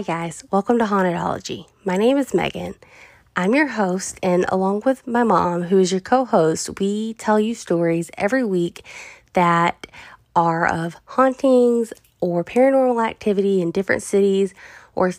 Hi, guys. Welcome to Hauntedology. My name is Megan. I'm your host, and along with my mom, who is your co host, we tell you stories every week that are of hauntings or paranormal activity in different cities or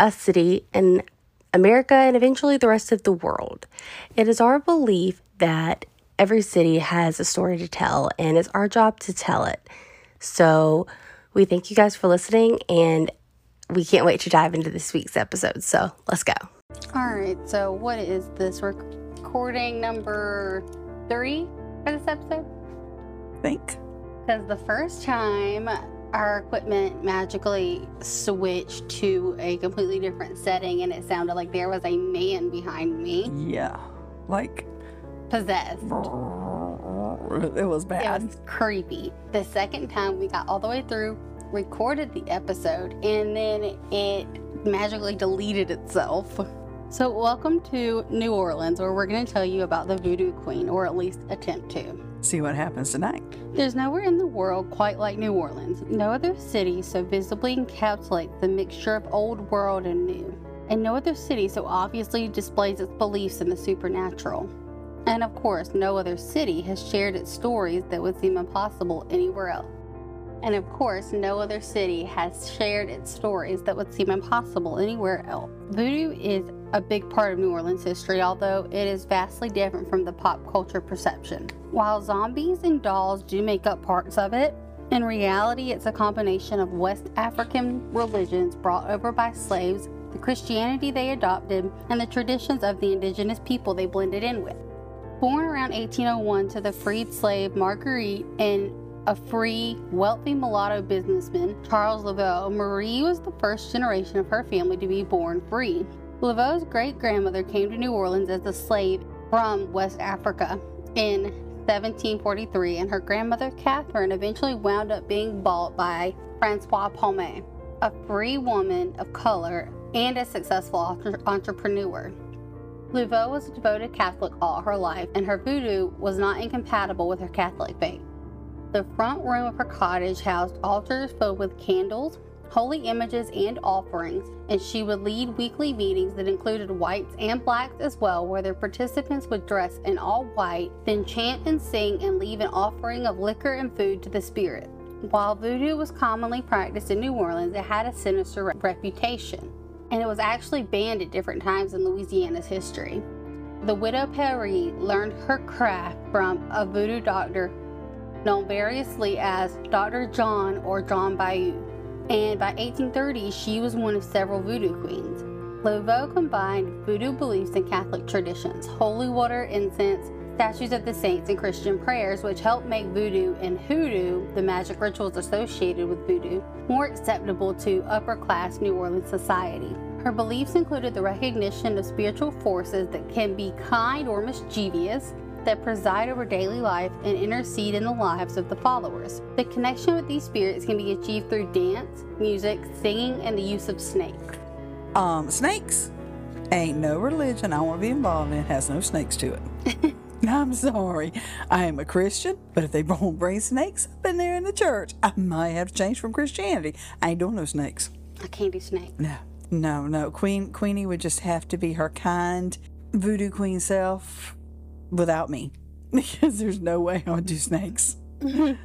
a city in America and eventually the rest of the world. It is our belief that every city has a story to tell, and it's our job to tell it. So, we thank you guys for listening, and we can't wait to dive into this week's episode. So, let's go. All right, so what is this recording number three for this episode? think. Because the first time our equipment magically switched to a completely different setting and it sounded like there was a man behind me Yeah. Like, possessed. it was It bad. was creepy. The second time we got all the way through, recorded the episode, and then it magically deleted itself. So, welcome to New Orleans, where we're going to tell you about the Voodoo Queen, or at least attempt to. See what happens tonight. There's nowhere in the world quite like New Orleans. No other city so visibly encapsulates the mixture of old world and new. And no other city so obviously displays its beliefs in the supernatural. And of course, no other city has shared its stories that would seem impossible anywhere else. And of course, no other city has shared its stories that would seem impossible anywhere else. Voodoo is a big part of New Orleans history, although it is vastly different from the pop culture perception. While zombies and dolls do make up parts of it, in reality, it's a combination of West African religions brought over by slaves, the Christianity they adopted, and the traditions of the indigenous people they blended in with. Born around 1801 to the freed slave Marguerite and a free, wealthy mulatto businessman, Charles Laveau, Marie was the first generation of her family to be born free. Laveau's great grandmother came to New Orleans as a slave from West Africa in 1743, and her grandmother Catherine eventually wound up being bought by Francois Palme, a free woman of color and a successful entrepreneur. Laveau was a devoted Catholic all her life, and her voodoo was not incompatible with her Catholic faith. The front room of her cottage housed altars filled with candles, holy images, and offerings, and she would lead weekly meetings that included whites and blacks as well, where their participants would dress in all white, then chant and sing and leave an offering of liquor and food to the spirit. While voodoo was commonly practiced in New Orleans, it had a sinister re- reputation, and it was actually banned at different times in Louisiana's history. The widow Paris learned her craft from a voodoo doctor known variously as Dr. John or John Bayou. And by 1830, she was one of several voodoo queens. Laveau combined voodoo beliefs and Catholic traditions, holy water, incense, statues of the saints, and Christian prayers, which helped make voodoo and hoodoo, the magic rituals associated with voodoo, more acceptable to upper class New Orleans society. Her beliefs included the recognition of spiritual forces that can be kind or mischievous, that preside over daily life and intercede in the lives of the followers. The connection with these spirits can be achieved through dance, music, singing, and the use of snakes. Um, snakes ain't no religion I want to be involved in has no snakes to it. I'm sorry. I am a Christian, but if they won't bring snakes up in there in the church, I might have to change from Christianity. I ain't doing no snakes. I can't do snakes. No, no, no. Queen Queenie would just have to be her kind voodoo queen self without me. Because there's no way I would do snakes.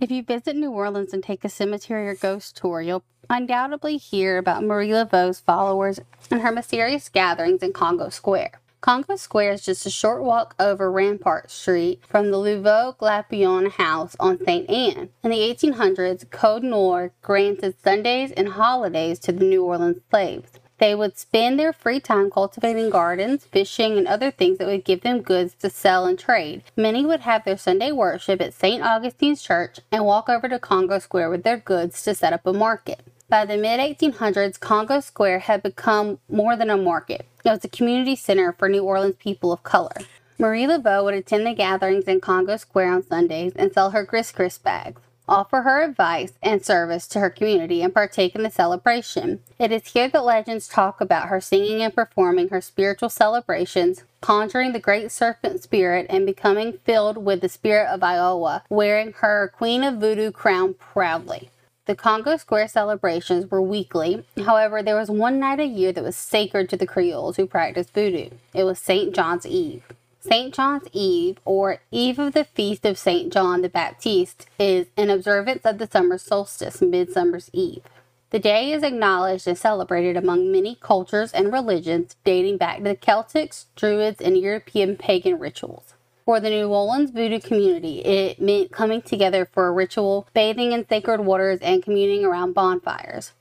If you visit New Orleans and take a cemetery or ghost tour, you'll undoubtedly hear about Marie Laveau's followers and her mysterious gatherings in Congo Square. Congo Square is just a short walk over Rampart Street from the Laveau Glapion House on St. Anne. In the 1800s, Code Noir granted Sundays and holidays to the New Orleans slaves. They would spend their free time cultivating gardens, fishing, and other things that would give them goods to sell and trade. Many would have their Sunday worship at St. Augustine's Church and walk over to Congo Square with their goods to set up a market. By the mid 1800s, Congo Square had become more than a market. It was a community center for New Orleans people of color. Marie Laveau would attend the gatherings in Congo Square on Sundays and sell her Gris Gris bags, offer her advice and service to her community, and partake in the celebration. It is here that legends talk about her singing and performing her spiritual celebrations, conjuring the great serpent spirit, and becoming filled with the spirit of Iowa, wearing her Queen of Voodoo crown proudly. The Congo Square celebrations were weekly. However, there was one night a year that was sacred to the Creoles who practiced voodoo. It was St. John's Eve. St. John's Eve, or Eve of the Feast of St. John the Baptist, is an observance of the summer solstice, Midsummer's Eve. The day is acknowledged and celebrated among many cultures and religions dating back to the Celtics, Druids, and European pagan rituals. For the New Orleans voodoo community, it meant coming together for a ritual, bathing in sacred waters, and communing around bonfires.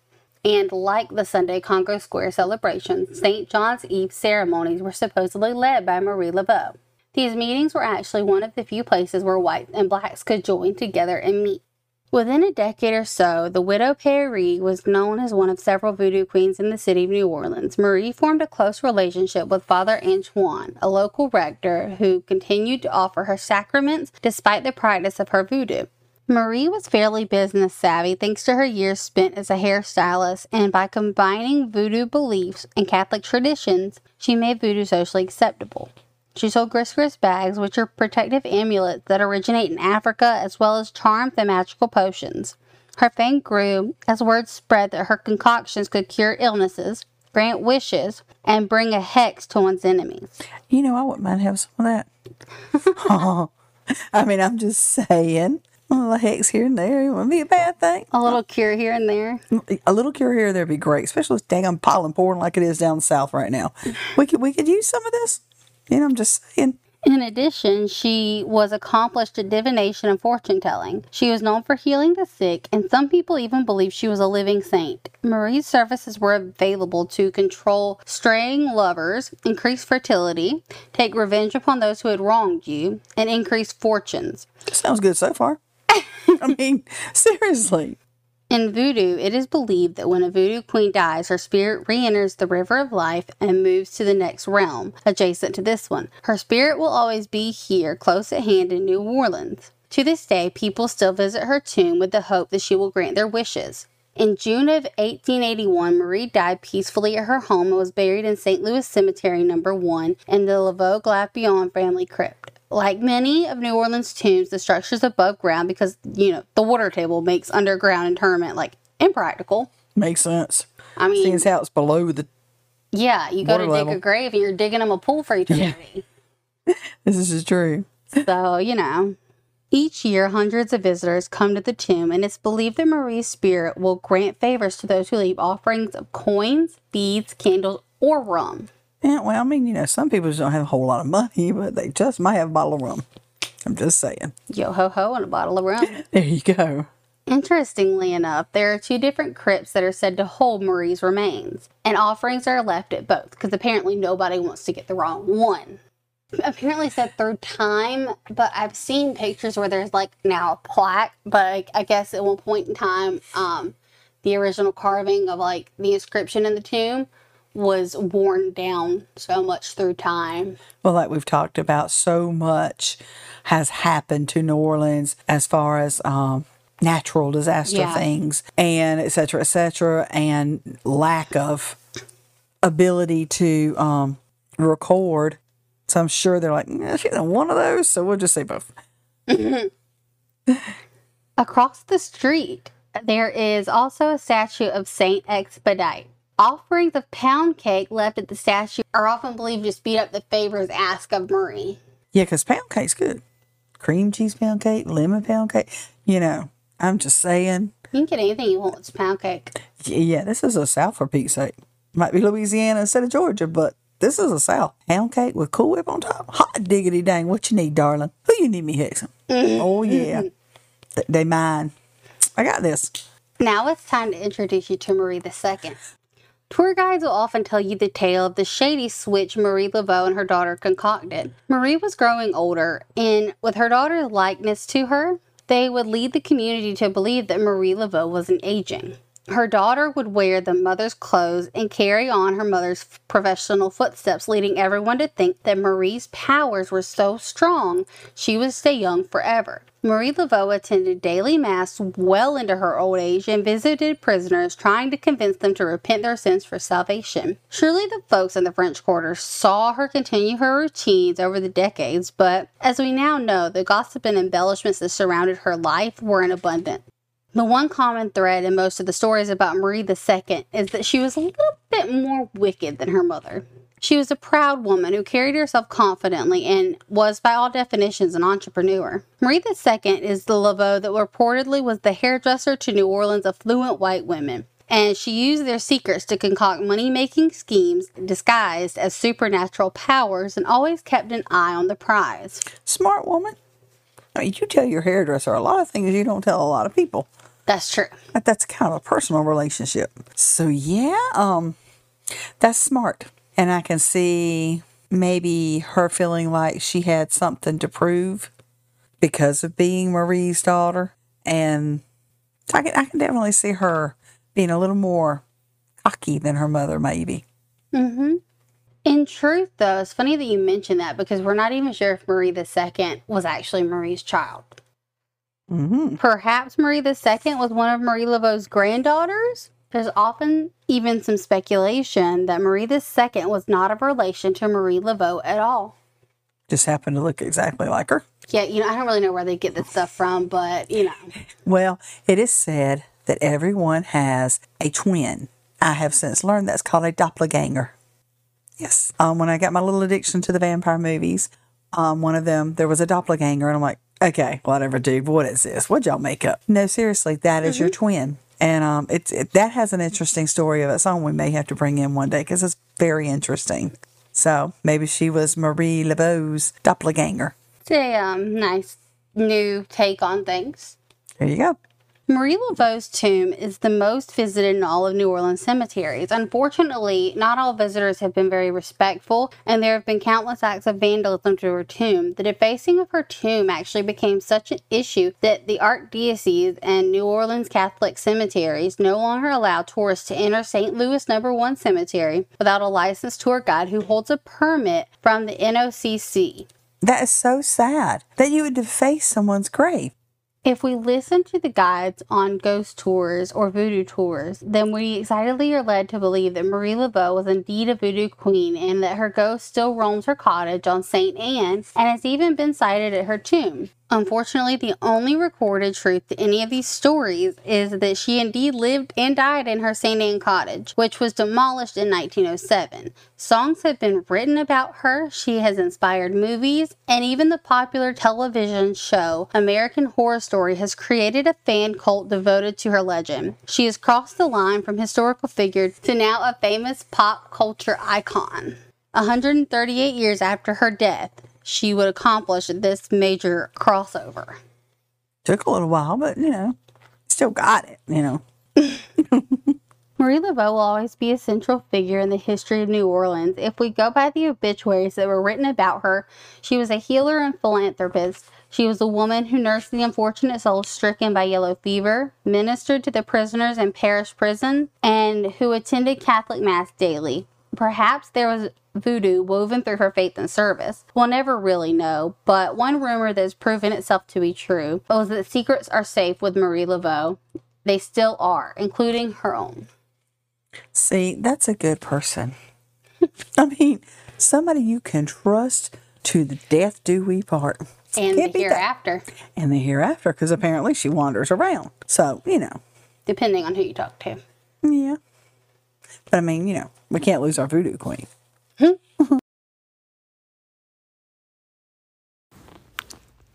And like the Sunday Congo Square celebrations, St. John's Eve ceremonies were supposedly led by Marie Laveau. These meetings were actually one of the few places where whites and blacks could join together and meet. Within a decade or so, the widow Paris was known as one of several voodoo queens in the city of New Orleans. Marie formed a close relationship with Father Antoine, a local rector who continued to offer her sacraments despite the practice of her voodoo. Marie was fairly business savvy thanks to her years spent as a hairstylist, and by combining voodoo beliefs and Catholic traditions, she made voodoo socially acceptable. She sold Gris Gris bags, which are protective amulets that originate in Africa, as well as charms and magical potions. Her fame grew as word spread that her concoctions could cure illnesses, grant wishes, and bring a hex to one's enemies. You know, I wouldn't mind having some of that. I mean, I'm just saying. A little hex here and there. It wouldn't be a bad thing. A little cure here and there. A little cure here and there would be great, especially with dang pollen pouring like it is down south right now. We could we could use some of this. You know, I'm just saying. In addition, she was accomplished at divination and fortune telling. She was known for healing the sick, and some people even believe she was a living saint. Marie's services were available to control straying lovers, increase fertility, take revenge upon those who had wronged you, and increase fortunes. Sounds good so far. I mean, seriously. In voodoo, it is believed that when a voodoo queen dies, her spirit re enters the river of life and moves to the next realm, adjacent to this one. Her spirit will always be here, close at hand in New Orleans. To this day, people still visit her tomb with the hope that she will grant their wishes. In June of 1881, Marie died peacefully at her home and was buried in St. Louis Cemetery Number 1 in the Laveau Glapion family crypt. Like many of New Orleans tombs, the structure is above ground because, you know, the water table makes underground interment like impractical. Makes sense. I mean, Seeing how it's below the. yeah, you go to dig level. a grave and you're digging them a pool for eternity. This is true. So, you know. Each year, hundreds of visitors come to the tomb, and it's believed that Marie's spirit will grant favors to those who leave offerings of coins, beads, candles, or rum. Yeah, well, I mean, you know, some people just don't have a whole lot of money, but they just might have a bottle of rum. I'm just saying. Yo ho ho, and a bottle of rum. There you go. Interestingly enough, there are two different crypts that are said to hold Marie's remains, and offerings are left at both because apparently nobody wants to get the wrong one. Apparently said through time, but I've seen pictures where there's like now a plaque, but I, I guess at one point in time, um, the original carving of like the inscription in the tomb was worn down so much through time. Well, like we've talked about, so much has happened to New Orleans as far as um, natural disaster Yeah. things and et cetera, et cetera, and lack of ability to um, record. So I'm sure they're like, "Eh, she's one of those. So we'll just say both. Across the street, there is also a statue of Saint Expedite. Offerings of pound cake left at the statue are often believed to speed up the favors asked of Marie. Yeah, because pound cake's good. Cream cheese pound cake, lemon pound cake. You know, I'm just saying. You can get anything you want with pound cake. Yeah, this is a South for Pete's sake. Might be Louisiana instead of Georgia, but this is a South. Pound cake with Cool Whip on top. Hot diggity dang. What you need, darling? Who you need me, Hexam? Mm-hmm. oh, yeah. Mm-hmm. Th- they mine. I got this. Now it's time to introduce you to Marie II. Tour guides will often tell you the tale of the shady switch Marie Laveau and her daughter concocted. Marie was growing older, and with her daughter's likeness to her, they would lead the community to believe that Marie Laveau wasn't aging. Her daughter would wear the mother's clothes and carry on her mother's professional footsteps, leading everyone to think that Marie's powers were so strong she would stay young forever. Marie Laveau attended daily mass well into her old age and visited prisoners, trying to convince them to repent their sins for salvation. Surely the folks in the French Quarter saw her continue her routines over the decades, but as we now know, the gossip and embellishments that surrounded her life were in abundance. The one common thread in most of the stories about Marie II is that she was a little bit more wicked than her mother. She was a proud woman who carried herself confidently and was, by all definitions, an entrepreneur. Marie II is the Laveau that reportedly was the hairdresser to New Orleans' affluent white women and she used their secrets to concoct money making schemes disguised as supernatural powers and always kept an eye on the prize. Smart woman. I mean, you tell your hairdresser a lot of things you don't tell a lot of people. That's true. That's kind of a personal relationship. So yeah, um, that's smart, and I can see maybe her feeling like she had something to prove because of being Marie's daughter, and I can I can definitely see her being a little more cocky than her mother, maybe. Mm-hmm. In truth, though, it's funny that you mention that because we're not even sure if Marie II was actually Marie's child. Mm-hmm. Perhaps Marie II was one of Marie Laveau's granddaughters. There's often even some speculation that Marie II was not of relation to Marie Laveau at all. Just happened to look exactly like her. Yeah, you know, I don't really know where they get this stuff from, but you know. Well, it is said that everyone has a twin. I have since learned that's called a doppelganger. Yes. Um, when I got my little addiction to the vampire movies, um, one of them, there was a doppelganger, and I'm like, okay, whatever, dude, what is this? What'd y'all make up? No, seriously, that is your twin. And um, it's it, that has an interesting story of its own. We may have to bring in one day because it's very interesting. So maybe she was Marie Laveau's doppelganger. It's a um, nice new take on things. There you go. Marie Laveau's tomb is the most visited in all of New Orleans cemeteries. Unfortunately, not all visitors have been very respectful, and there have been countless acts of vandalism to her tomb. The defacing of her tomb actually became such an issue that the Archdiocese and New Orleans Catholic cemeteries no longer allow tourists to enter St. Louis Number 1 Cemetery without a licensed tour guide who holds a permit from the NOCC. That is so sad that you would deface someone's grave. If we listen to the guides on ghost tours or voodoo tours, then we excitedly are led to believe that Marie Laveau was indeed a voodoo queen and that her ghost still roams her cottage on St. Anne and has even been sighted at her tomb. Unfortunately, the only recorded truth to any of these stories is that she indeed lived and died in her St. Anne cottage, which was demolished in 1907. Songs have been written about her, she has inspired movies, and even the popular television show American Horror Story has created a fan cult devoted to her legend. She has crossed the line from historical figure to now a famous pop culture icon. 138 years after her death, she would accomplish this major crossover. Took a little while, but you know, still got it, you know. Marie Laveau will always be a central figure in the history of New Orleans. If we go by the obituaries that were written about her, she was a healer and philanthropist. She was a woman who nursed the unfortunate souls stricken by yellow fever, ministered to the prisoners in parish prison, and who attended Catholic Mass daily. Perhaps there was voodoo woven through her faith and service. We'll never really know, but one rumor that has proven itself to be true was that secrets are safe with Marie Laveau. They still are, including her own. See, that's a good person. I mean, somebody you can trust to the death do we part. And Can't the beat that. hereafter, And the hereafter, because apparently she wanders around. So, you know, depending on who you talk to. yeah. But I mean, you know, we can't lose our voodoo queen.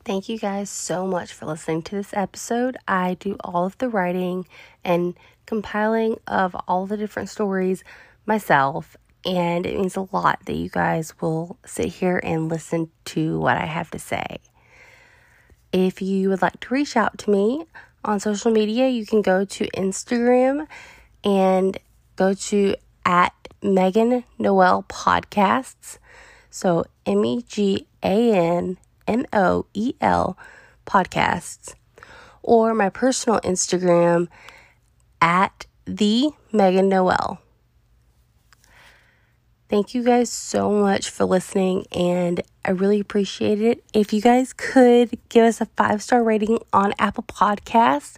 Thank you guys so much for listening to this episode. I do all of the writing and compiling of all the different stories myself, and it means a lot that you guys will sit here and listen to what I have to say. If you would like to reach out to me on social media, you can go to Instagram and go to at Megan Noel Podcasts. So M E G A N N O E L Podcasts. Or my personal Instagram at the Megan Noel. Thank you guys so much for listening, and I really appreciate it. If you guys could give us a five star rating on Apple Podcasts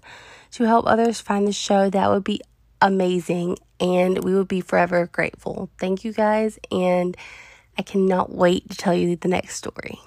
to help others find the show, that would be amazing, and we would be forever grateful. Thank you guys, and I cannot wait to tell you the next story.